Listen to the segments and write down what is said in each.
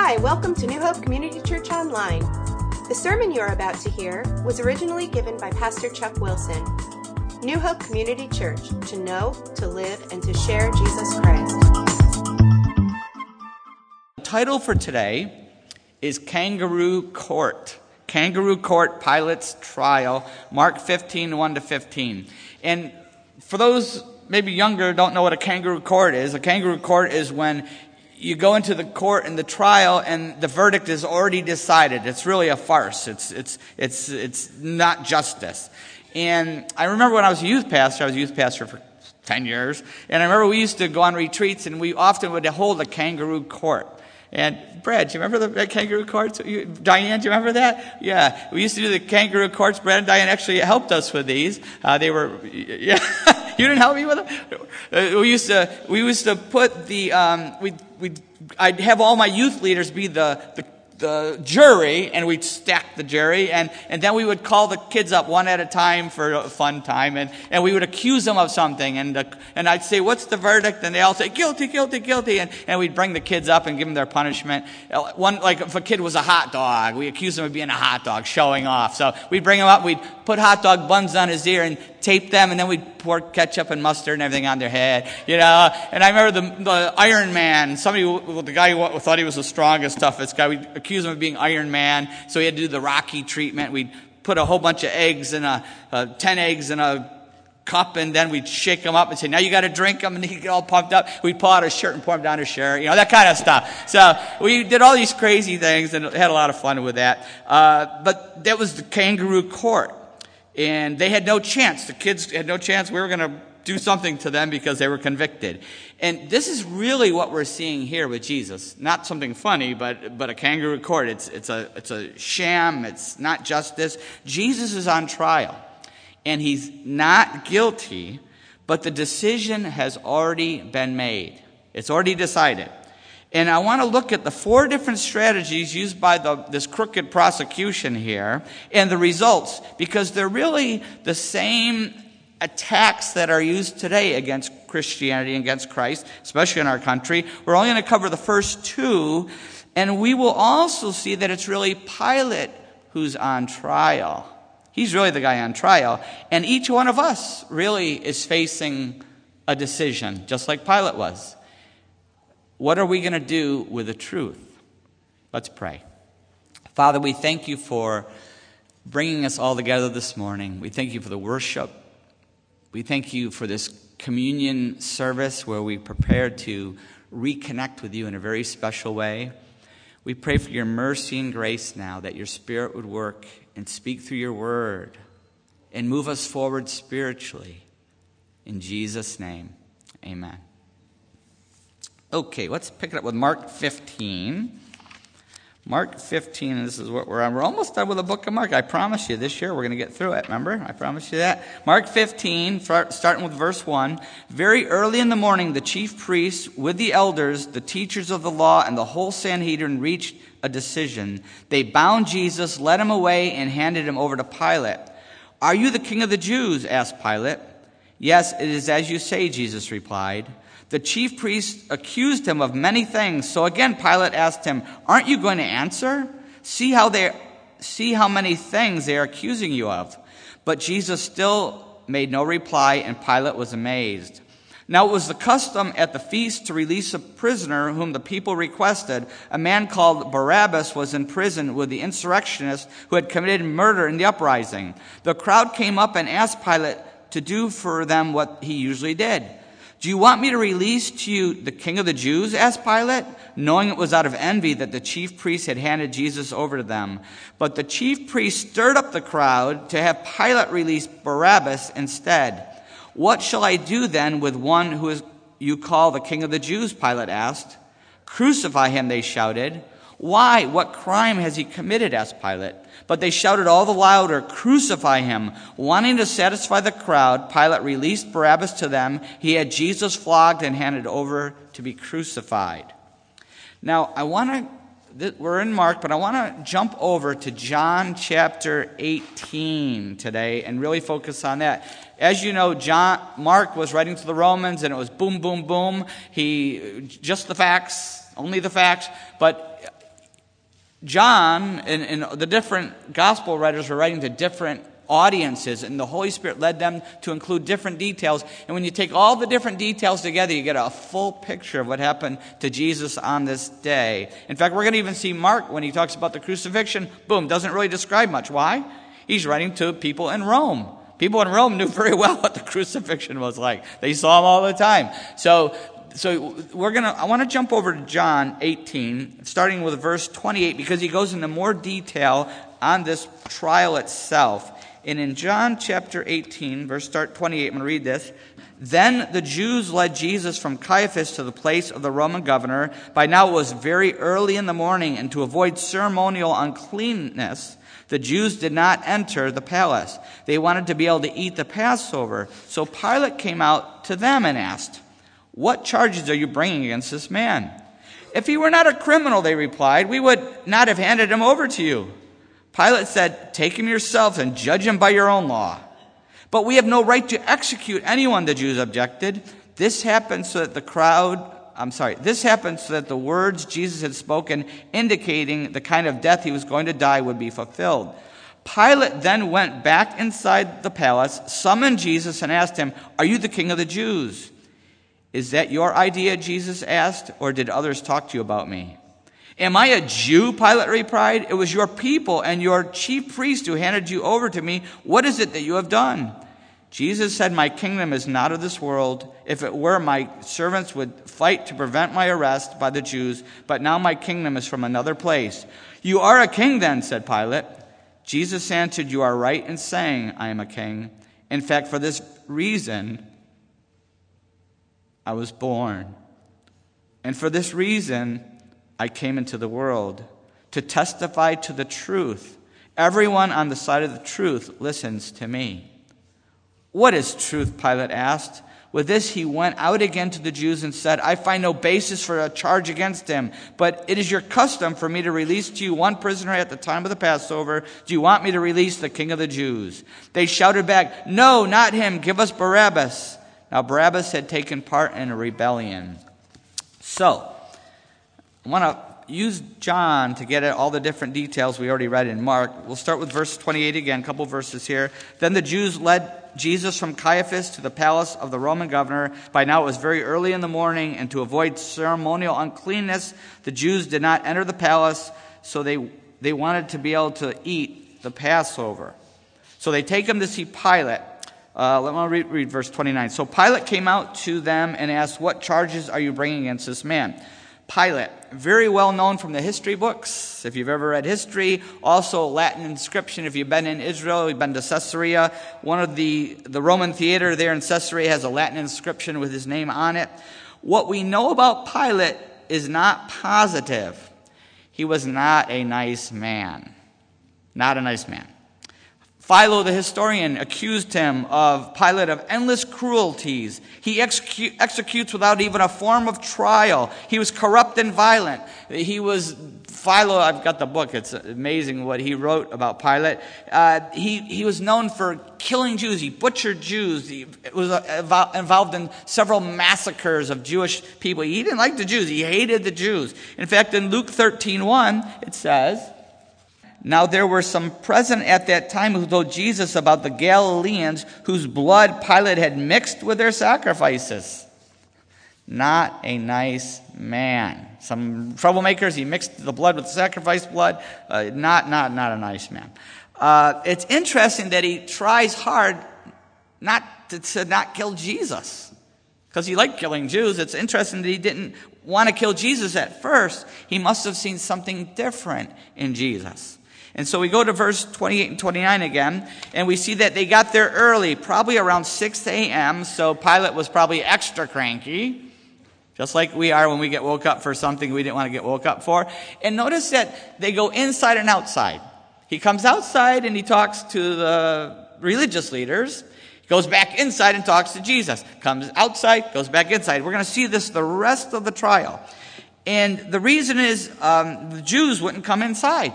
Hi, welcome to New Hope Community Church Online. The sermon you are about to hear was originally given by Pastor Chuck Wilson. New Hope Community Church, to know, to live, and to share Jesus Christ. The title for today is Kangaroo Court. Kangaroo Court Pilate's Trial, Mark 15, 1 to 15. And for those maybe younger don't know what a kangaroo court is, a kangaroo court is when you go into the court and the trial and the verdict is already decided. It's really a farce. It's, it's, it's, it's not justice. And I remember when I was a youth pastor, I was a youth pastor for 10 years, and I remember we used to go on retreats and we often would hold a kangaroo court. And Brad, do you remember the kangaroo courts? You, Diane, do you remember that? Yeah, we used to do the kangaroo courts. Brad and Diane actually helped us with these. Uh, they were, yeah, you didn't help me with them. Uh, we used to, we used to put the, um, we, we, I'd have all my youth leaders be the, the the jury and we'd stack the jury and, and then we would call the kids up one at a time for a fun time and, and we would accuse them of something and, uh, and I'd say, what's the verdict? And they all say, guilty, guilty, guilty. And, and we'd bring the kids up and give them their punishment. Uh, one, like if a kid was a hot dog, we accused him of being a hot dog, showing off. So we'd bring him up, we'd put hot dog buns on his ear and tape them and then we'd pour ketchup and mustard and everything on their head, you know. And I remember the, the Iron Man, somebody, the guy who thought he was the strongest, toughest guy, we'd accuse him of being Iron Man, so he had to do the Rocky treatment. We'd put a whole bunch of eggs in a, uh, 10 eggs in a cup and then we'd shake them up and say, now you got to drink them and he'd get all pumped up. We'd pull out his shirt and pour him down his shirt, you know, that kind of stuff. So we did all these crazy things and had a lot of fun with that. Uh, but that was the kangaroo court. And they had no chance. The kids had no chance. We were going to do something to them because they were convicted. And this is really what we're seeing here with Jesus. Not something funny, but, but a kangaroo court. It's, it's, a, it's a sham. It's not justice. Jesus is on trial. And he's not guilty, but the decision has already been made. It's already decided. And I want to look at the four different strategies used by the, this crooked prosecution here and the results because they're really the same attacks that are used today against Christianity against Christ, especially in our country. We're only going to cover the first two, and we will also see that it's really Pilate who's on trial. He's really the guy on trial, and each one of us really is facing a decision, just like Pilate was. What are we going to do with the truth? Let's pray. Father, we thank you for bringing us all together this morning. We thank you for the worship. We thank you for this communion service where we prepare to reconnect with you in a very special way. We pray for your mercy and grace now, that your Spirit would work and speak through your word and move us forward spiritually. In Jesus' name, amen. Okay, let's pick it up with Mark 15. Mark 15, this is what we're on. We're almost done with the book of Mark. I promise you, this year we're going to get through it. Remember? I promise you that. Mark 15, starting with verse 1. Very early in the morning, the chief priests, with the elders, the teachers of the law, and the whole Sanhedrin reached a decision. They bound Jesus, led him away, and handed him over to Pilate. Are you the king of the Jews? asked Pilate. Yes, it is as you say, Jesus replied. The chief priests accused him of many things. So again, Pilate asked him, Aren't you going to answer? See how, they, see how many things they are accusing you of. But Jesus still made no reply, and Pilate was amazed. Now it was the custom at the feast to release a prisoner whom the people requested. A man called Barabbas was in prison with the insurrectionists who had committed murder in the uprising. The crowd came up and asked Pilate to do for them what he usually did. Do you want me to release to you the king of the Jews? asked Pilate, knowing it was out of envy that the chief priests had handed Jesus over to them. But the chief priests stirred up the crowd to have Pilate release Barabbas instead. What shall I do then with one who is, you call the king of the Jews? Pilate asked. Crucify him, they shouted. Why? What crime has he committed? asked Pilate. But they shouted all the louder, Crucify him! Wanting to satisfy the crowd, Pilate released Barabbas to them. He had Jesus flogged and handed over to be crucified. Now, I want to, we're in Mark, but I want to jump over to John chapter 18 today and really focus on that. As you know, John, Mark was writing to the Romans and it was boom, boom, boom. He, just the facts, only the facts, but John and, and the different gospel writers were writing to different audiences, and the Holy Spirit led them to include different details. And when you take all the different details together, you get a full picture of what happened to Jesus on this day. In fact, we're going to even see Mark when he talks about the crucifixion. Boom, doesn't really describe much. Why? He's writing to people in Rome. People in Rome knew very well what the crucifixion was like. They saw him all the time. So so we're gonna i want to jump over to john 18 starting with verse 28 because he goes into more detail on this trial itself and in John chapter 18, verse start 28, I'm going to read this. Then the Jews led Jesus from Caiaphas to the place of the Roman governor. By now it was very early in the morning, and to avoid ceremonial uncleanness, the Jews did not enter the palace. They wanted to be able to eat the Passover. So Pilate came out to them and asked, What charges are you bringing against this man? If he were not a criminal, they replied, we would not have handed him over to you. Pilate said, Take him yourselves and judge him by your own law. But we have no right to execute anyone, the Jews objected. This happened so that the crowd, I'm sorry, this happened so that the words Jesus had spoken, indicating the kind of death he was going to die, would be fulfilled. Pilate then went back inside the palace, summoned Jesus, and asked him, Are you the king of the Jews? Is that your idea? Jesus asked, or did others talk to you about me? Am I a Jew? Pilate replied. It was your people and your chief priest who handed you over to me. What is it that you have done? Jesus said, My kingdom is not of this world. If it were, my servants would fight to prevent my arrest by the Jews, but now my kingdom is from another place. You are a king then, said Pilate. Jesus answered, You are right in saying I am a king. In fact, for this reason, I was born. And for this reason, I came into the world to testify to the truth. Everyone on the side of the truth listens to me. What is truth? Pilate asked. With this, he went out again to the Jews and said, I find no basis for a charge against him, but it is your custom for me to release to you one prisoner at the time of the Passover. Do you want me to release the king of the Jews? They shouted back, No, not him. Give us Barabbas. Now, Barabbas had taken part in a rebellion. So, I want to use John to get at all the different details we already read in Mark. We'll start with verse 28 again, a couple verses here. Then the Jews led Jesus from Caiaphas to the palace of the Roman governor. By now it was very early in the morning, and to avoid ceremonial uncleanness, the Jews did not enter the palace, so they, they wanted to be able to eat the Passover. So they take him to see Pilate. Uh, let me read, read verse 29. So Pilate came out to them and asked, What charges are you bringing against this man? Pilate, very well known from the history books, if you've ever read history. Also, Latin inscription, if you've been in Israel, you've been to Caesarea. One of the, the Roman theater there in Caesarea has a Latin inscription with his name on it. What we know about Pilate is not positive. He was not a nice man. Not a nice man. Philo the historian accused him of Pilate of endless cruelties. He execu- executes without even a form of trial. He was corrupt and violent. He was, Philo, I've got the book, it's amazing what he wrote about Pilate. Uh, he, he was known for killing Jews. He butchered Jews. He was uh, involved in several massacres of Jewish people. He didn't like the Jews. He hated the Jews. In fact, in Luke 13, 1, it says, now there were some present at that time who told Jesus about the Galileans whose blood Pilate had mixed with their sacrifices. Not a nice man. Some troublemakers, he mixed the blood with the sacrifice blood. Uh, not, not, not a nice man. Uh, it's interesting that he tries hard not to, to not kill Jesus because he liked killing Jews. It's interesting that he didn't want to kill Jesus at first. He must have seen something different in Jesus. And so we go to verse 28 and 29 again, and we see that they got there early, probably around 6 a.m., so Pilate was probably extra cranky, just like we are when we get woke up for something we didn't want to get woke up for. And notice that they go inside and outside. He comes outside and he talks to the religious leaders. He goes back inside and talks to Jesus. Comes outside, goes back inside. We're going to see this the rest of the trial. And the reason is um, the Jews wouldn't come inside.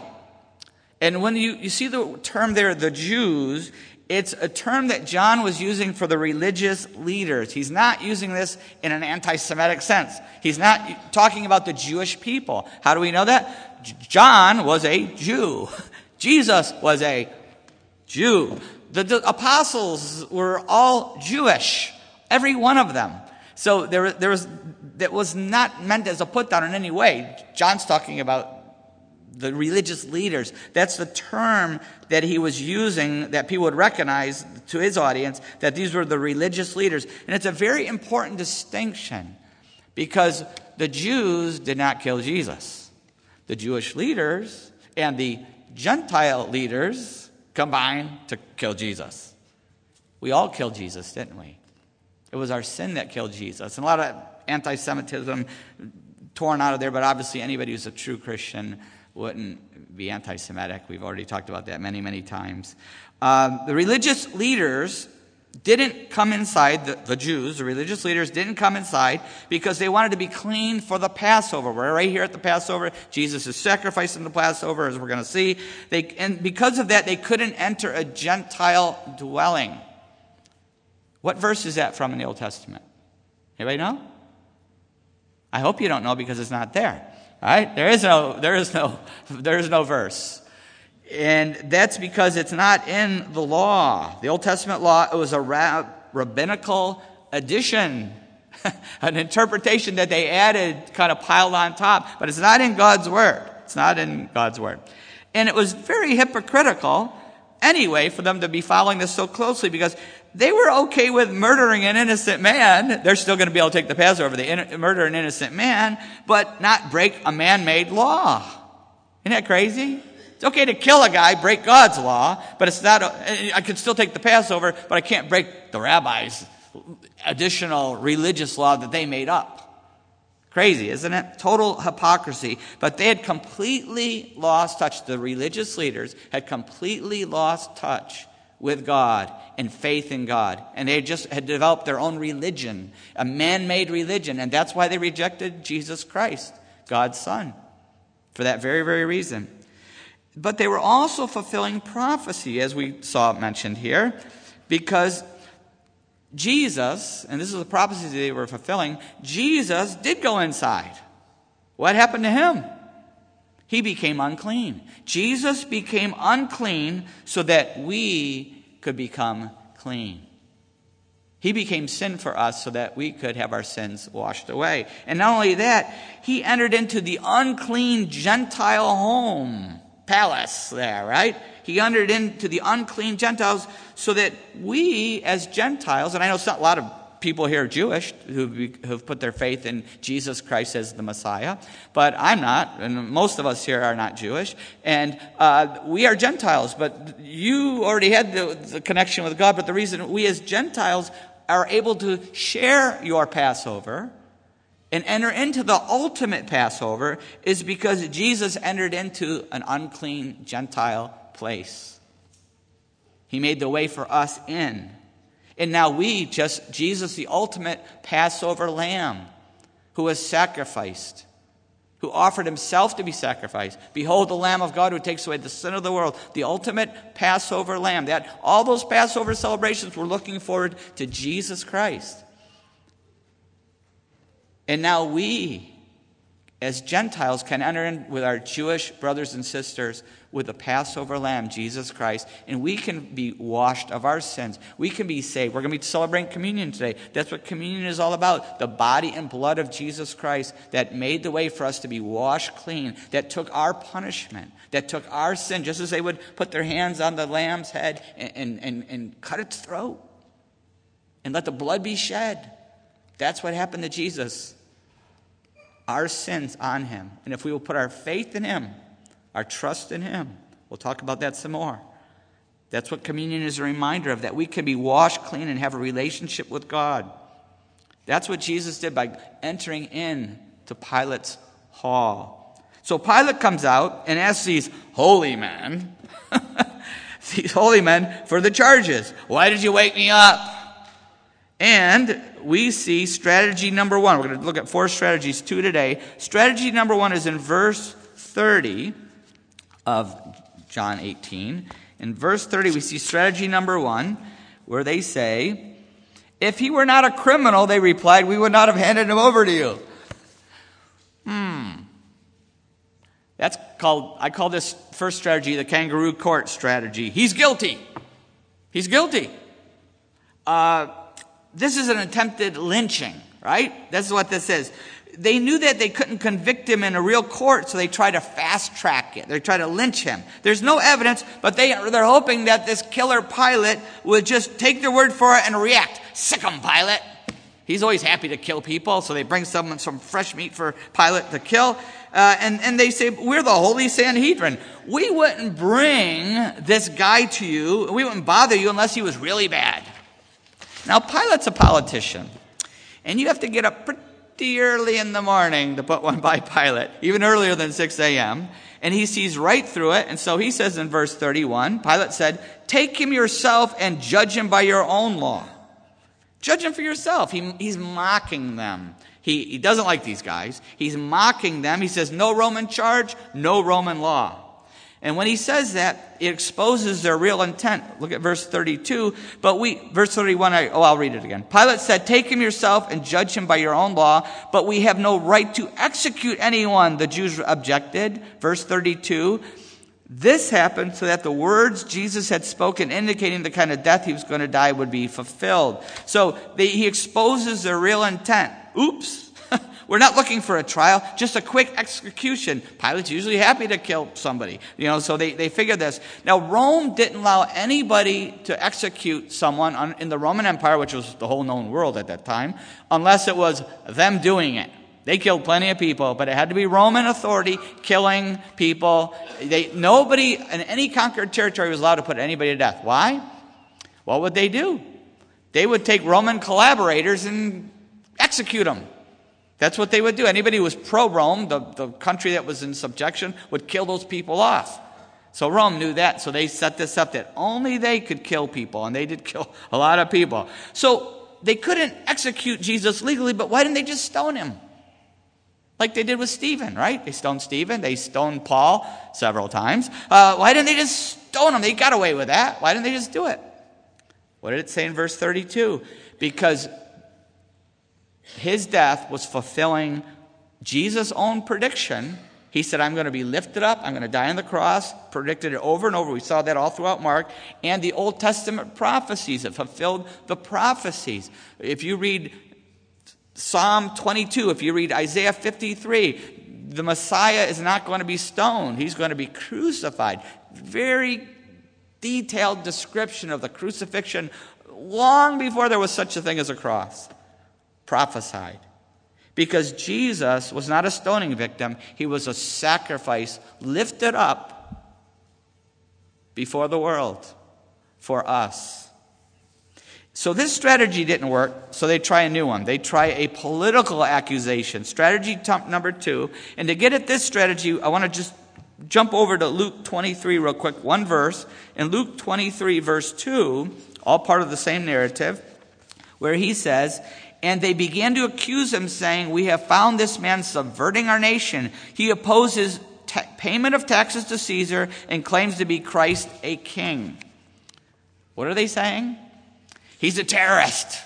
And when you, you see the term there, the Jews, It's a term that John was using for the religious leaders. He's not using this in an anti Semitic sense. He's not talking about the Jewish people. How do we know that? John was a Jew, Jesus was a Jew. The, the apostles were all Jewish, every one of them. So there, there was, that was not meant as a put down in any way. John's talking about the religious leaders. That's the term that he was using that people would recognize to his audience that these were the religious leaders. And it's a very important distinction because the Jews did not kill Jesus. The Jewish leaders and the Gentile leaders combined to kill Jesus. We all killed Jesus, didn't we? It was our sin that killed Jesus. And a lot of anti Semitism torn out of there, but obviously anybody who's a true Christian wouldn't be anti Semitic. We've already talked about that many, many times. Um, the religious leaders didn't come inside, the, the, Jews, the religious leaders didn't come inside because they wanted to be clean for the Passover. We're right here at the Passover. Jesus is sacrificing the Passover, as we're going to see. They, and because of that, they couldn't enter a Gentile dwelling. What verse is that from in the Old Testament? Anybody know? I hope you don't know because it's not there. Right? There is no, there is no, there is no verse. And that's because it's not in the law. The Old Testament law, it was a rabbinical addition, an interpretation that they added, kind of piled on top, but it's not in God's Word. It's not in God's Word. And it was very hypocritical anyway for them to be following this so closely because they were okay with murdering an innocent man. They're still going to be able to take the Passover. They murder an innocent man, but not break a man-made law. Isn't that crazy? It's okay to kill a guy, break God's law, but it's not, I can still take the Passover, but I can't break the rabbi's additional religious law that they made up. Crazy, isn't it? Total hypocrisy. But they had completely lost touch. The religious leaders had completely lost touch with God and faith in God. And they just had developed their own religion, a man made religion. And that's why they rejected Jesus Christ, God's Son, for that very, very reason. But they were also fulfilling prophecy, as we saw mentioned here, because Jesus, and this is a prophecy they were fulfilling, Jesus did go inside. What happened to him? He became unclean. Jesus became unclean so that we could become clean. He became sin for us so that we could have our sins washed away. And not only that, he entered into the unclean Gentile home, palace there, right? He entered into the unclean Gentiles so that we as Gentiles, and I know a lot of people here are Jewish who have put their faith in Jesus Christ as the Messiah, but I'm not, and most of us here are not Jewish, and uh, we are Gentiles. But you already had the, the connection with God. But the reason we as Gentiles are able to share your Passover and enter into the ultimate Passover is because Jesus entered into an unclean Gentile place. He made the way for us in. And now we, just Jesus, the ultimate Passover lamb, who was sacrificed, who offered himself to be sacrificed. Behold, the Lamb of God who takes away the sin of the world, the ultimate Passover lamb. That all those Passover celebrations were looking forward to Jesus Christ. And now we, as Gentiles, can enter in with our Jewish brothers and sisters with the Passover lamb, Jesus Christ, and we can be washed of our sins. We can be saved. We're going to be celebrating communion today. That's what communion is all about the body and blood of Jesus Christ that made the way for us to be washed clean, that took our punishment, that took our sin, just as they would put their hands on the lamb's head and, and, and, and cut its throat and let the blood be shed. That's what happened to Jesus our sins on him. And if we will put our faith in him, our trust in him, we'll talk about that some more. That's what communion is a reminder of, that we can be washed clean and have a relationship with God. That's what Jesus did by entering in to Pilate's hall. So Pilate comes out and asks these holy men, these holy men for the charges. Why did you wake me up? And we see strategy number one. We're going to look at four strategies, two today. Strategy number one is in verse 30 of John 18. In verse 30, we see strategy number one, where they say, If he were not a criminal, they replied, we would not have handed him over to you. Hmm. That's called, I call this first strategy the kangaroo court strategy. He's guilty. He's guilty. Uh, this is an attempted lynching, right? That's what this is. They knew that they couldn't convict him in a real court, so they tried to fast track it. They tried to lynch him. There's no evidence, but they, they're hoping that this killer Pilate would just take their word for it and react. Sick him, Pilate. He's always happy to kill people, so they bring some, some fresh meat for Pilate to kill. Uh, and, and they say, We're the Holy Sanhedrin. We wouldn't bring this guy to you, we wouldn't bother you unless he was really bad. Now, Pilate's a politician, and you have to get up pretty early in the morning to put one by Pilate, even earlier than 6 a.m. And he sees right through it. And so he says in verse 31, Pilate said, Take him yourself and judge him by your own law. Judge him for yourself. He, he's mocking them. He, he doesn't like these guys. He's mocking them. He says, No Roman charge, no Roman law. And when he says that, it exposes their real intent. Look at verse 32. But we, verse 31, I, oh, I'll read it again. Pilate said, Take him yourself and judge him by your own law, but we have no right to execute anyone, the Jews objected. Verse 32. This happened so that the words Jesus had spoken, indicating the kind of death he was going to die, would be fulfilled. So they, he exposes their real intent. Oops. We're not looking for a trial, just a quick execution. Pilate's usually happy to kill somebody, you know, so they, they figure this. Now, Rome didn't allow anybody to execute someone in the Roman Empire, which was the whole known world at that time, unless it was them doing it. They killed plenty of people, but it had to be Roman authority killing people. They, nobody in any conquered territory was allowed to put anybody to death. Why? What would they do? They would take Roman collaborators and execute them. That's what they would do. Anybody who was pro Rome, the, the country that was in subjection, would kill those people off. So Rome knew that, so they set this up that only they could kill people, and they did kill a lot of people. So they couldn't execute Jesus legally, but why didn't they just stone him? Like they did with Stephen, right? They stoned Stephen, they stoned Paul several times. Uh, why didn't they just stone him? They got away with that. Why didn't they just do it? What did it say in verse 32? Because his death was fulfilling Jesus' own prediction. He said, I'm going to be lifted up. I'm going to die on the cross. Predicted it over and over. We saw that all throughout Mark. And the Old Testament prophecies have fulfilled the prophecies. If you read Psalm 22, if you read Isaiah 53, the Messiah is not going to be stoned. He's going to be crucified. Very detailed description of the crucifixion long before there was such a thing as a cross prophesied. Because Jesus was not a stoning victim, he was a sacrifice lifted up before the world for us. So this strategy didn't work, so they try a new one. They try a political accusation. Strategy number two. And to get at this strategy, I want to just jump over to Luke 23 real quick, one verse. In Luke 23, verse 2, all part of the same narrative, where he says, and they began to accuse him, saying, We have found this man subverting our nation. He opposes ta- payment of taxes to Caesar and claims to be Christ a king. What are they saying? He's a terrorist.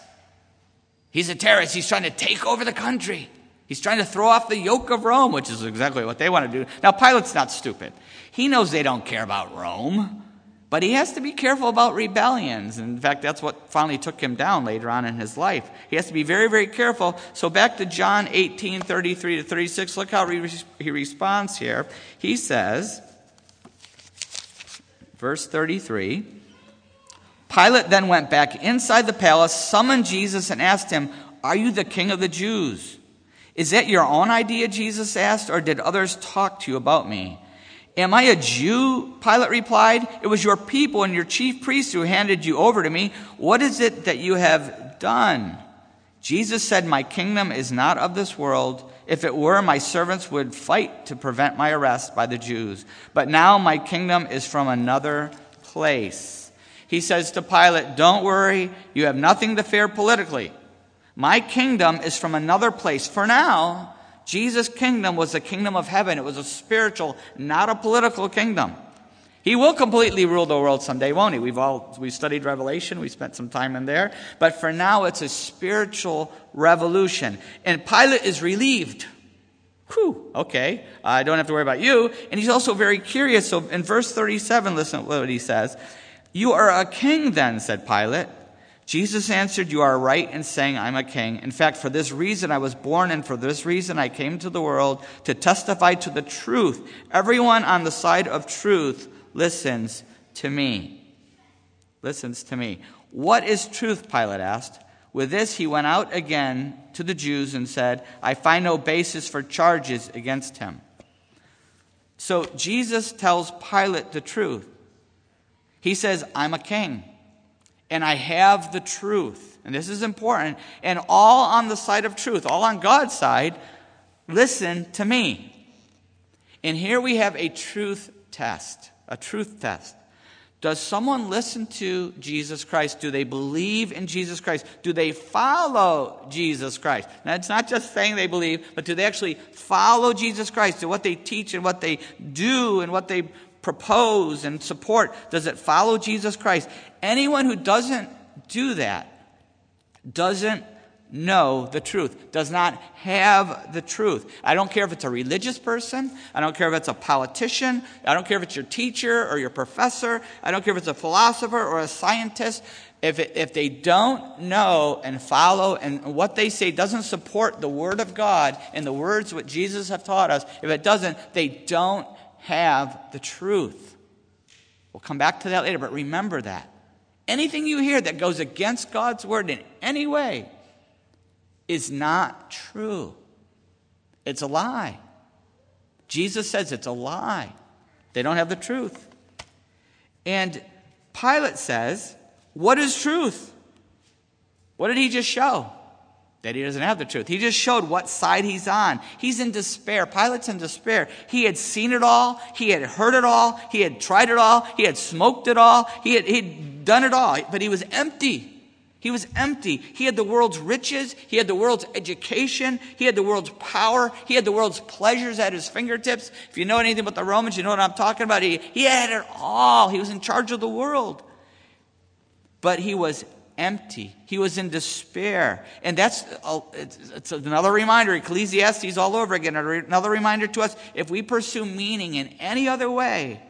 He's a terrorist. He's trying to take over the country. He's trying to throw off the yoke of Rome, which is exactly what they want to do. Now, Pilate's not stupid. He knows they don't care about Rome. But he has to be careful about rebellions. And in fact, that's what finally took him down later on in his life. He has to be very, very careful. So back to John 18, 33 to 36, look how he responds here. He says, verse 33, Pilate then went back inside the palace, summoned Jesus, and asked him, Are you the king of the Jews? Is that your own idea, Jesus asked, or did others talk to you about me? Am I a Jew? Pilate replied. It was your people and your chief priests who handed you over to me. What is it that you have done? Jesus said, My kingdom is not of this world. If it were, my servants would fight to prevent my arrest by the Jews. But now my kingdom is from another place. He says to Pilate, Don't worry, you have nothing to fear politically. My kingdom is from another place. For now, Jesus' kingdom was the kingdom of heaven. It was a spiritual, not a political kingdom. He will completely rule the world someday, won't he? We've all we studied Revelation, we spent some time in there, but for now it's a spiritual revolution. And Pilate is relieved. Whew, okay, I don't have to worry about you. And he's also very curious. So in verse 37, listen to what he says. You are a king then, said Pilate. Jesus answered, You are right in saying I'm a king. In fact, for this reason I was born, and for this reason I came to the world to testify to the truth. Everyone on the side of truth listens to me. Listens to me. What is truth? Pilate asked. With this, he went out again to the Jews and said, I find no basis for charges against him. So Jesus tells Pilate the truth. He says, I'm a king and I have the truth. And this is important. And all on the side of truth, all on God's side, listen to me. And here we have a truth test, a truth test. Does someone listen to Jesus Christ? Do they believe in Jesus Christ? Do they follow Jesus Christ? Now, it's not just saying they believe, but do they actually follow Jesus Christ? Do what they teach and what they do and what they propose and support, does it follow Jesus Christ? Anyone who doesn't do that doesn't know the truth, does not have the truth. I don't care if it's a religious person. I don't care if it's a politician. I don't care if it's your teacher or your professor. I don't care if it's a philosopher or a scientist. If, it, if they don't know and follow and what they say doesn't support the Word of God and the words what Jesus have taught us, if it doesn't, they don't have the truth. We'll come back to that later, but remember that. Anything you hear that goes against God's word in any way is not true. It's a lie. Jesus says it's a lie. They don't have the truth. And Pilate says, What is truth? What did he just show? That he doesn't have the truth. He just showed what side he's on. He's in despair. Pilate's in despair. He had seen it all. He had heard it all. He had tried it all. He had smoked it all. He had he'd done it all. But he was empty. He was empty. He had the world's riches. He had the world's education. He had the world's power. He had the world's pleasures at his fingertips. If you know anything about the Romans, you know what I'm talking about. He, he had it all. He was in charge of the world. But he was empty. He was in despair. And that's uh, it's, another reminder, Ecclesiastes all over again, another reminder to us if we pursue meaning in any other way,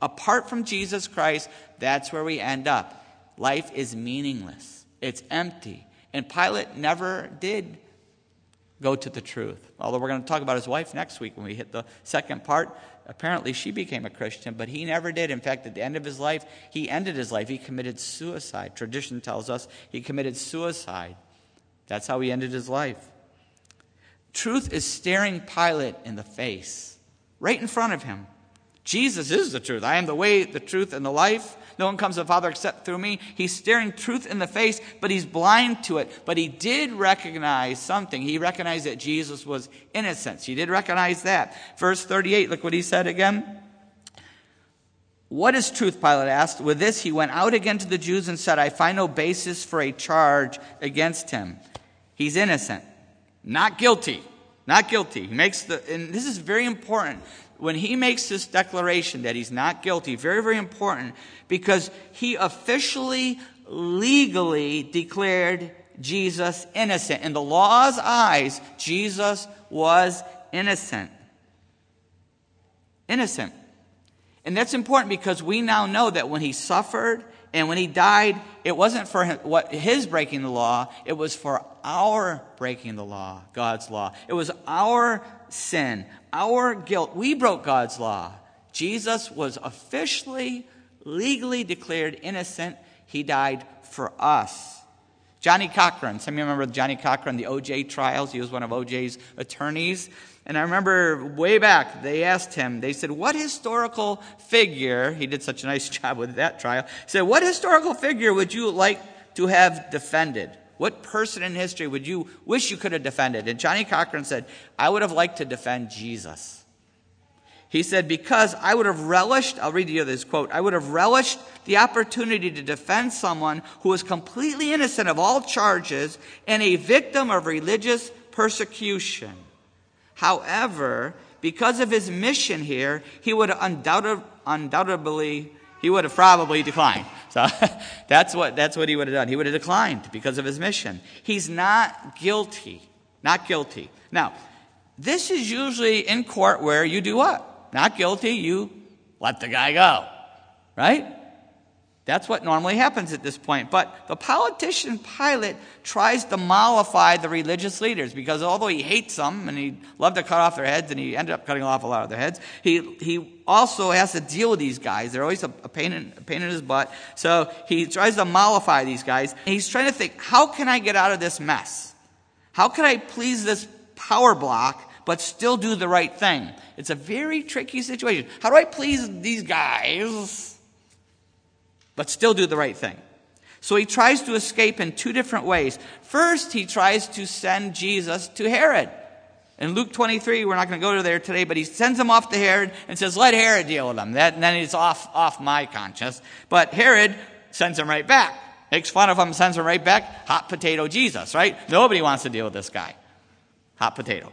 apart from Jesus Christ, that's where we end up. Life is meaningless, it's empty. And Pilate never did go to the truth. Although we're going to talk about his wife next week when we hit the second part. Apparently, she became a Christian, but he never did. In fact, at the end of his life, he ended his life. He committed suicide. Tradition tells us he committed suicide. That's how he ended his life. Truth is staring Pilate in the face, right in front of him. Jesus is the truth. I am the way, the truth, and the life. No one comes to the Father except through me. He's staring truth in the face, but he's blind to it. But he did recognize something. He recognized that Jesus was innocent. He did recognize that. Verse 38, look what he said again. What is truth? Pilate asked. With this, he went out again to the Jews and said, I find no basis for a charge against him. He's innocent, not guilty. Not guilty. He makes the, and this is very important when he makes this declaration that he's not guilty, very, very important, because he officially, legally declared Jesus innocent. In the law's eyes, Jesus was innocent. Innocent. And that's important because we now know that when he suffered and when he died, it wasn't for what his breaking the law, it was for our breaking the law, God's law. It was our sin, our guilt. We broke God's law. Jesus was officially, legally declared innocent. He died for us. Johnnie Cochran, some of you remember Johnnie Cochran, the OJ trials. He was one of OJ's attorneys. And I remember way back, they asked him, they said, What historical figure, he did such a nice job with that trial, said, What historical figure would you like to have defended? What person in history would you wish you could have defended? And Johnnie Cochran said, I would have liked to defend Jesus. He said, Because I would have relished, I'll read you this quote, I would have relished the opportunity to defend someone who was completely innocent of all charges and a victim of religious persecution. However, because of his mission here, he would undoubtedly undoubtedly, he would have probably declined. So that's what, that's what he would have done. He would have declined because of his mission. He's not guilty. Not guilty. Now, this is usually in court where you do what? Not guilty, you let the guy go. Right? That's what normally happens at this point. But the politician Pilate tries to mollify the religious leaders because although he hates them and he loved to cut off their heads and he ended up cutting off a lot of their heads, he, he also has to deal with these guys. They're always a, a, pain in, a pain in his butt. So he tries to mollify these guys. He's trying to think, how can I get out of this mess? How can I please this power block but still do the right thing? It's a very tricky situation. How do I please these guys? But still do the right thing. So he tries to escape in two different ways. First, he tries to send Jesus to Herod. In Luke 23, we're not going to go to there today, but he sends him off to Herod and says, let Herod deal with him. That, and then it's off, off my conscience. But Herod sends him right back. Makes fun of him, sends him right back. Hot potato Jesus, right? Nobody wants to deal with this guy. Hot potato.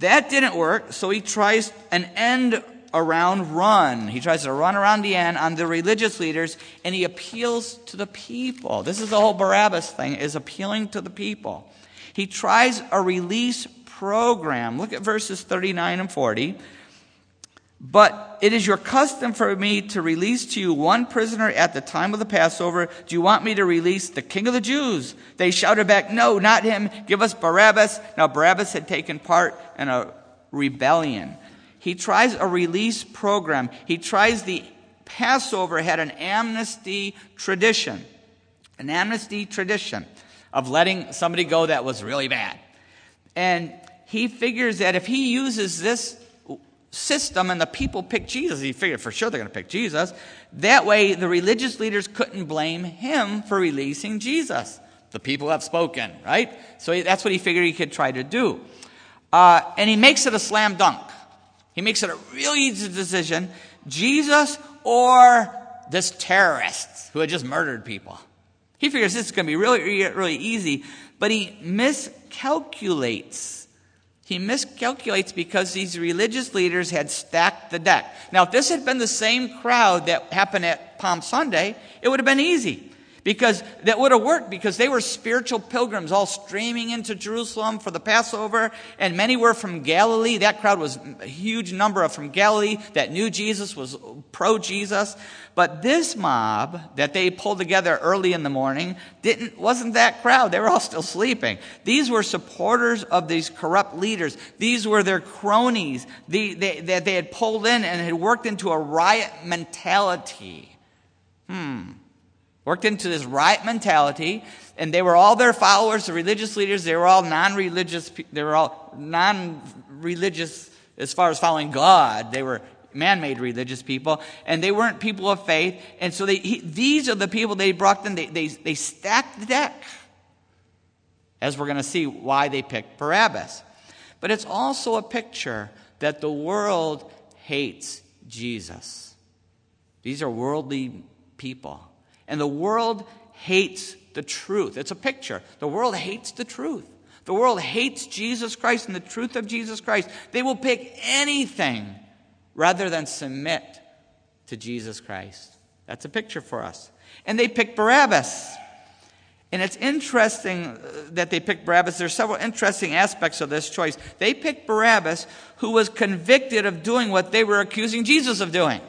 That didn't work, so he tries an end around run. He tries to run around the end on the religious leaders and he appeals to the people. This is the whole Barabbas thing, is appealing to the people. He tries a release program. Look at verses 39 and 40. But it is your custom for me to release to you one prisoner at the time of the Passover. Do you want me to release the king of the Jews? They shouted back, No, not him. Give us Barabbas. Now, Barabbas had taken part in a rebellion. He tries a release program. He tries the Passover had an amnesty tradition, an amnesty tradition of letting somebody go that was really bad. And he figures that if he uses this system and the people pick Jesus, he figured for sure they're going to pick Jesus. That way, the religious leaders couldn't blame him for releasing Jesus. The people have spoken, right? So that's what he figured he could try to do. Uh, and he makes it a slam dunk. He makes it a real easy decision Jesus or this terrorist who had just murdered people. He figures this is going to be really, really easy, but he miscalculates. He miscalculates because these religious leaders had stacked the deck. Now, if this had been the same crowd that happened at Palm Sunday, it would have been easy because that would have worked because they were spiritual pilgrims all streaming into Jerusalem for the Passover and many were from Galilee. That crowd was a huge number of from Galilee that knew Jesus was pro Jesus. But this mob that they pulled together early in the morning didn't, wasn't that crowd. They were all still sleeping. These were supporters of these corrupt leaders. These were their cronies the, they, that they had pulled in and had worked into a riot mentality. Hmm worked into this riot mentality, and they were all their followers, the religious leaders. They were all non-religious. They were all non-religious as far as following God. They were man-made religious people, and they weren't people of faith. And so they, he, these are the people they brought in. They, they, they stacked the deck, as we're going to see why they picked Barabbas. But it's also a picture that the world hates Jesus. These are worldly people. And the world hates the truth. It's a picture. The world hates the truth. The world hates Jesus Christ and the truth of Jesus Christ. They will pick anything rather than submit to Jesus Christ. That's a picture for us. And they picked Barabbas. And it's interesting uh, that they picked Barabbas. There's several interesting aspects of this choice. They picked Barabbas, who was convicted of doing what they were accusing Jesus of doing.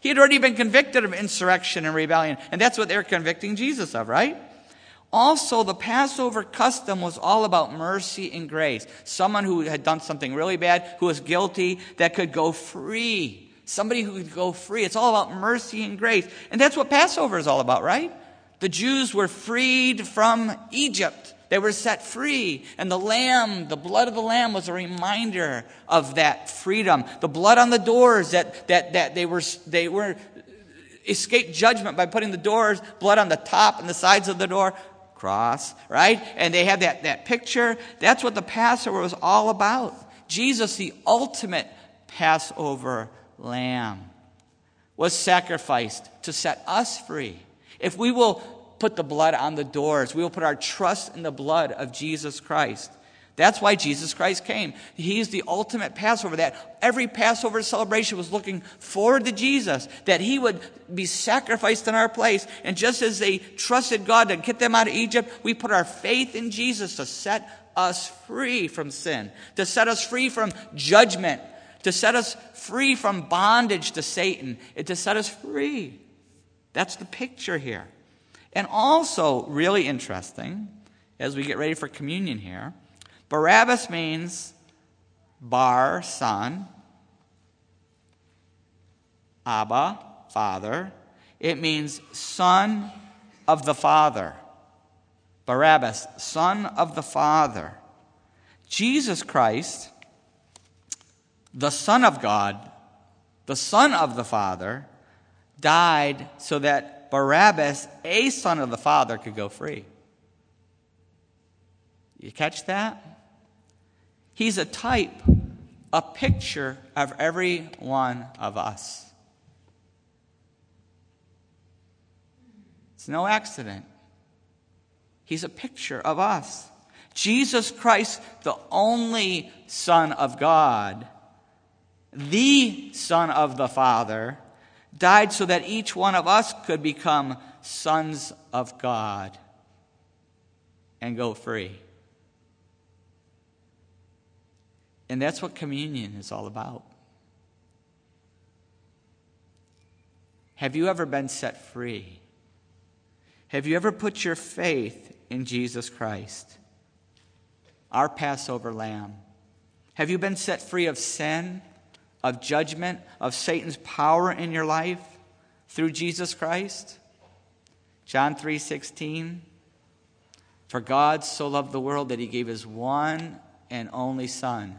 He had already been convicted of insurrection and rebellion, and that's what they're convicting Jesus of, right? Also, the Passover custom was all about mercy and grace. Someone who had done something really bad, who was guilty, that could go free. Somebody who could go free. It's all about mercy and grace. And that's what Passover is all about, right? The Jews were freed from Egypt. They were set free. And the lamb, the blood of the lamb was a reminder of that freedom. The blood on the doors that, that, that they were, they were escaped judgment by putting the doors, blood on the top and the sides of the door. Cross, right? And they had that, that picture. That's what the Passover was all about. Jesus, the ultimate Passover lamb, was sacrificed to set us free. If we will put the blood on the doors. We will put our trust in the blood of Jesus Christ. That's why Jesus Christ came. He's the ultimate Passover. That every Passover celebration was looking forward to Jesus, that he would be sacrificed in our place. And just as they trusted God to get them out of Egypt, we put our faith in Jesus to set us free from sin, to set us free from judgment, to set us free from bondage to Satan, and to set us free. That's the picture here. And also, really interesting, as we get ready for communion here, Barabbas means bar, son, Abba, father. It means son of the father. Barabbas, son of the father. Jesus Christ, the Son of God, the Son of the Father, died so that Barabbas, a son of the Father, could go free. You catch that? He's a type, a picture of every one of us. It's no accident. He's a picture of us. Jesus Christ, the only Son of God, the Son of the Father, died so that each one of us could become sons of God and go free. And that's what communion is all about. Have you ever been set free? Have you ever put your faith in Jesus Christ, our Passover lamb? Have you been set free of sin, of judgment, of Satan's power in your life through Jesus Christ? John 3:16 For God so loved the world that he gave his one and only son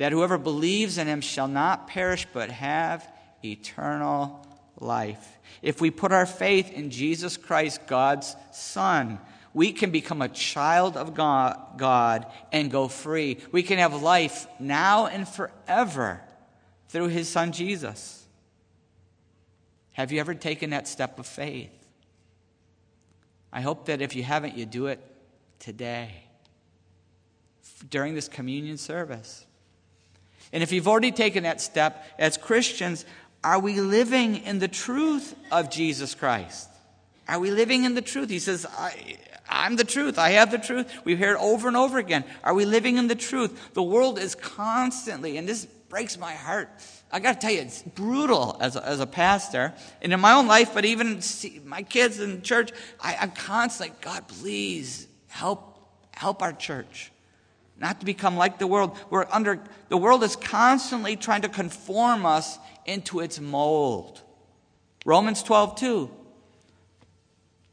that whoever believes in him shall not perish but have eternal life. If we put our faith in Jesus Christ, God's Son, we can become a child of God, and go free. We can have life now and forever through his Son Jesus. Have you ever taken that step of faith? I hope that if you haven't, you do it today during this communion service. And if you've already taken that step, as Christians, are we living in the truth of Jesus Christ? Are we living in the truth? He says, I, am the truth. I have the truth. We've heard over and over again. Are we living in the truth? The world is constantly, and this breaks my heart. I got to tell you, it's brutal as a, as a pastor, and in my own life, but even my kids in church, I, I'm constantly, God, please help help our church not to become like the world. We're under, the world is constantly trying to conform us into its mold. Romans 12, 2.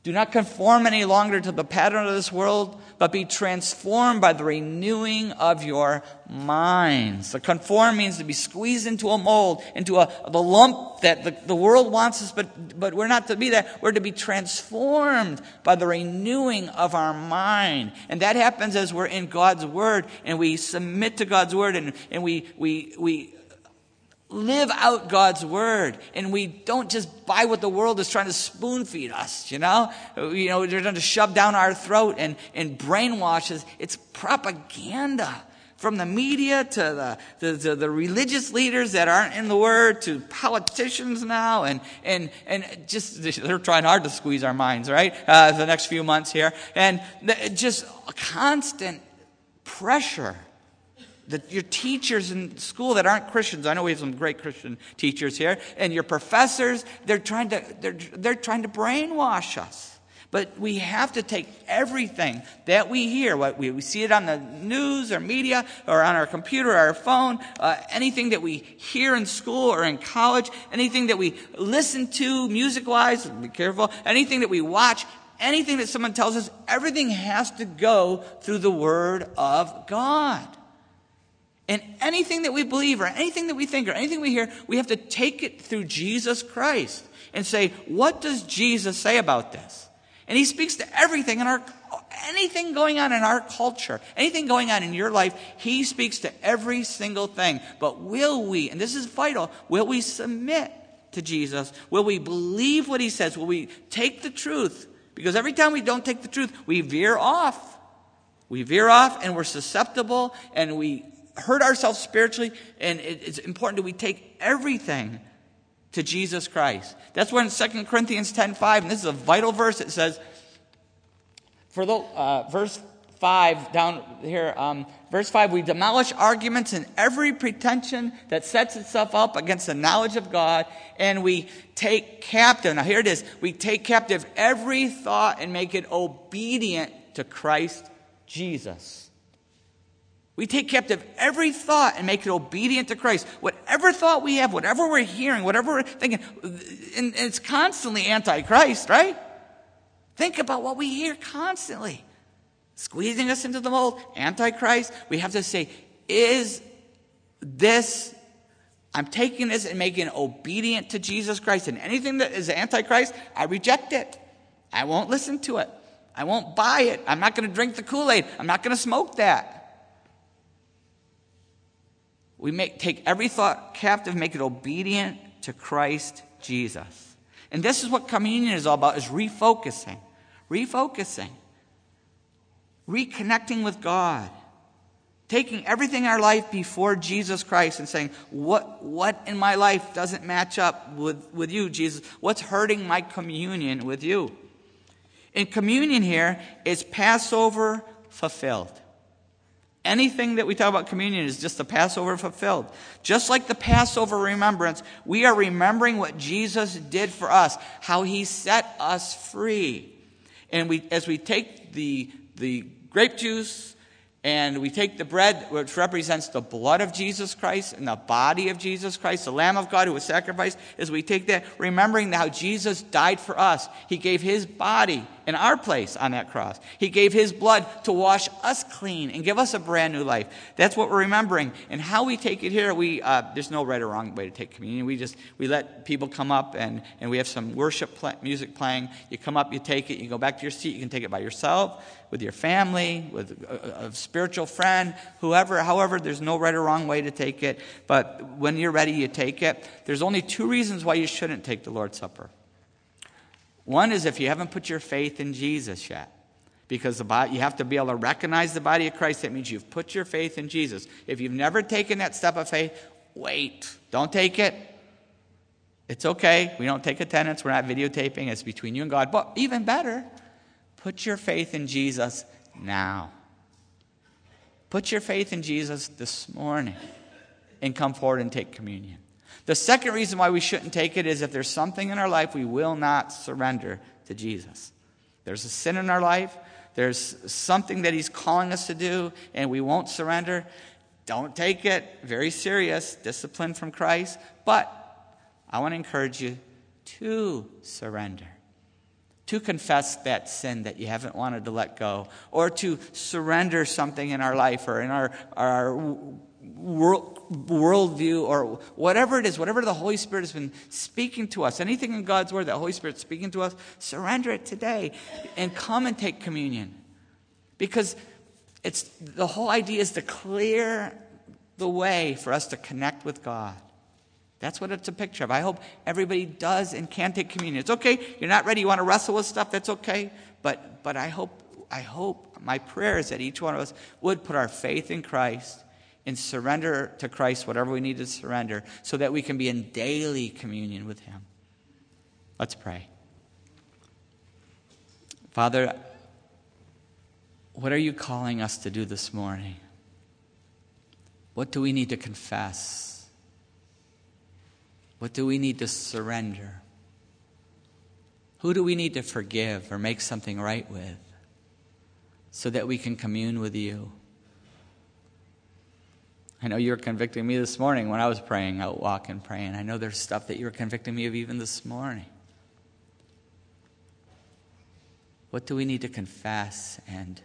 Do not conform any longer to the pattern of this world, but be transformed by the renewing of your minds. The conform means to be squeezed into a mold, into a, the lump that the, the world wants us, but, but we're not to be that. We're to be transformed by the renewing of our mind. And that happens as we're in God's Word and we submit to God's Word and, and we, we, we live out God's word and we don't just buy what the world is trying to spoon feed us, you know? You know, they're trying to shove down our throat and, and brainwash us. It's propaganda. From the media to the, the, the religious leaders that aren't in the word to politicians now and, and, and just, they're trying hard to squeeze our minds, right? Uh, the next few months here. And just constant pressure the, your teachers in school that aren't Christians, I know we have some great Christian teachers here, and your professors, they're trying to, they're, they're trying to brainwash us. But we have to take everything that we hear, what we, we see it on the news or media or on our computer or our phone, uh, anything that we hear in school or in college, anything that we listen to music wise, be careful, anything that we watch, anything that someone tells us, everything has to go through the Word of God. And anything that we believe or anything that we think or anything we hear, we have to take it through Jesus Christ and say, what does Jesus say about this? And he speaks to everything in our, anything going on in our culture, anything going on in your life, he speaks to every single thing. But will we, and this is vital, will we submit to Jesus? Will we believe what he says? Will we take the truth? Because every time we don't take the truth, we veer off. We veer off and we're susceptible and we hurt ourselves spiritually. And it's important that we take everything to Jesus Christ. That's when 2 Corinthians 10 5, and this is a vital verse, it says, for the, uh, verse 5 down here, um, verse 5, we demolish arguments and every pretension that sets itself up against the knowledge of God, and we take captive. Now, here it is. We take captive every thought and make it obedient to Christ Jesus. We take captive every thought and make it obedient to Christ. Whatever thought we have, whatever we're hearing, whatever we're thinking, and it's constantly anti Christ, right? Think about what we hear constantly squeezing us into the mold, Antichrist. We have to say, is this, I'm taking this and making it obedient to Jesus Christ. And anything that is Antichrist, I reject it. I won't listen to it. I won't buy it. I'm not going to drink the Kool Aid. I'm not going to smoke that. We make, take every thought captive, make it obedient to Christ Jesus. And this is what communion is all about, is refocusing. Refocusing reconnecting with God, taking everything in our life before Jesus Christ and saying, What, what in my life doesn't match up with, with you, Jesus? What's hurting my communion with you? In communion here is Passover fulfilled. Anything that we talk about communion is just the Passover fulfilled. Just like the Passover remembrance, we are remembering what Jesus did for us, how he set us free. And we, as we take the, the grape juice, and we take the bread, which represents the blood of Jesus Christ and the body of Jesus Christ, the Lamb of God who was sacrificed, as we take that, remembering how Jesus died for us. He gave his body in our place on that cross. He gave his blood to wash us clean and give us a brand new life. That's what we're remembering. And how we take it here, we, uh, there's no right or wrong way to take communion. We just, we let people come up and, and we have some worship music playing. You come up, you take it, you go back to your seat. You can take it by yourself, with your family, with a, a spiritual friend, whoever, however, there's no right or wrong way to take it. But when you're ready, you take it. There's only two reasons why you shouldn't take the Lord's Supper. One is if you haven't put your faith in Jesus yet. Because body, you have to be able to recognize the body of Christ. That means you've put your faith in Jesus. If you've never taken that step of faith, wait. Don't take it. It's okay. We don't take attendance. We're not videotaping. It's between you and God. But even better, put your faith in Jesus now. Put your faith in Jesus this morning and come forward and take communion. The second reason why we shouldn't take it is if there's something in our life we will not surrender to Jesus. There's a sin in our life, there's something that He's calling us to do, and we won't surrender. Don't take it very serious, discipline from Christ. But I want to encourage you to surrender, to confess that sin that you haven't wanted to let go, or to surrender something in our life or in our, our world, worldview or whatever it is, whatever the Holy Spirit has been speaking to us, anything in God's Word that Holy Spirit's speaking to us, surrender it today and come and take communion. Because it's the whole idea is to clear the way for us to connect with God. That's what it's a picture of. I hope everybody does and can take communion. It's okay. You're not ready. You want to wrestle with stuff. That's okay. But but I hope I hope my prayer is that each one of us would put our faith in Christ and surrender to Christ whatever we need to surrender so that we can be in daily communion with Him. Let's pray. Father, what are you calling us to do this morning? What do we need to confess? What do we need to surrender? Who do we need to forgive or make something right with so that we can commune with you? I know you were convicting me this morning when I was praying, out walking, and praying. I know there's stuff that you were convicting me of even this morning. What do we need to confess and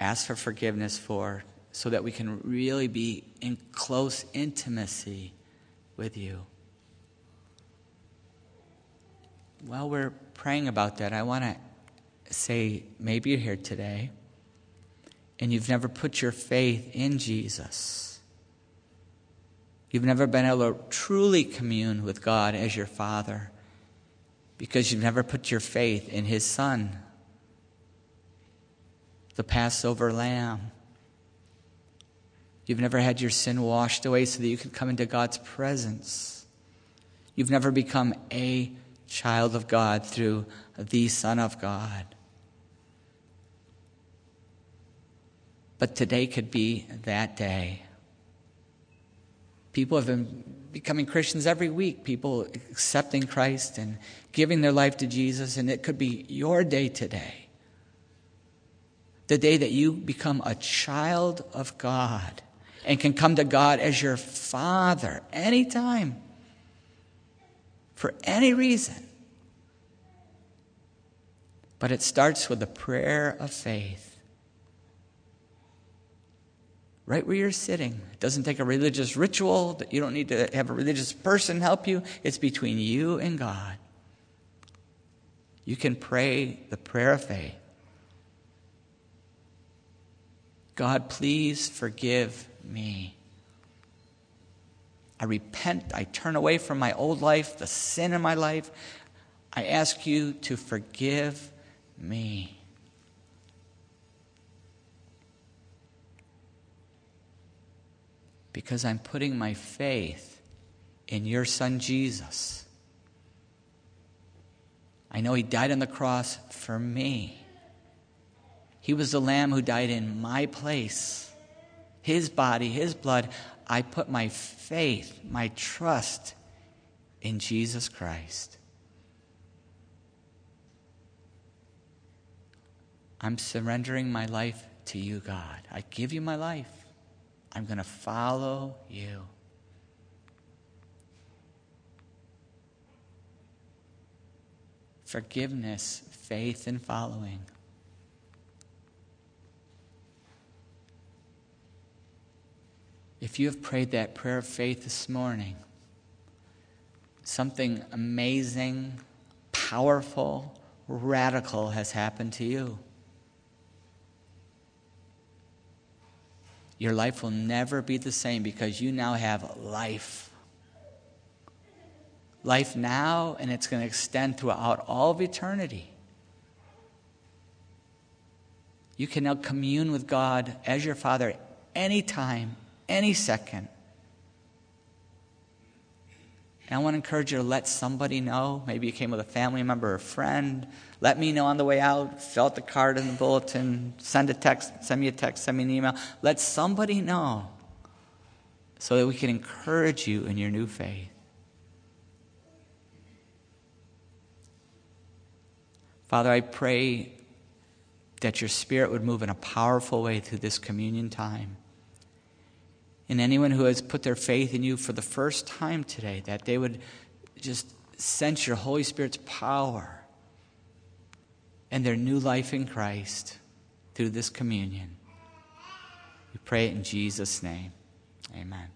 ask for forgiveness for so that we can really be in close intimacy with you? While we're praying about that, I want to say maybe you're here today and you've never put your faith in Jesus. You've never been able to truly commune with God as your Father because you've never put your faith in His Son. the Passover lamb. You've never had your sin washed away so that you could come into God's presence. You've never become a child of God through the Son of God. But today could be that day. People have been becoming Christians every week, people accepting Christ and giving their life to Jesus, and it could be your day today. The day that you become a child of God and can come to God as your Father anytime, for any reason. But it starts with a prayer of faith right where you're sitting. It doesn't take a religious ritual, that you don't need to have a religious person help you. It's between you and God. You can pray the prayer of faith. God, please forgive me. I repent. I turn away from my old life, the sin in my life. I ask you to forgive me. Because I'm putting my faith in your son Jesus. I know he died on the cross for me. He was the lamb who died in my place. His body, his blood. I put my faith, my trust in Jesus Christ. I'm surrendering my life to you, God. I give you my life. I'm going to follow you. Forgiveness, faith, and following. If you have prayed that prayer of faith this morning, something amazing, powerful, radical has happened to you. Your life will never be the same because you now have life. Life now, and it's going to extend throughout all of eternity. You can now commune with God as your Father anytime, any second. And I want to encourage you to let somebody know. Maybe you came with a family member or a friend. Let me know on the way out. Fill out the card in the bulletin. Send a text. Send me a text. Send me an email. Let somebody know so that we can encourage you in your new faith. Father, I pray that your Spirit would move in a powerful way through this communion time and anyone who has put their faith in you for the first time today, that they would just sense your Holy Spirit's power and their new life in Christ through this communion. We pray it in Jesus' name. Amen.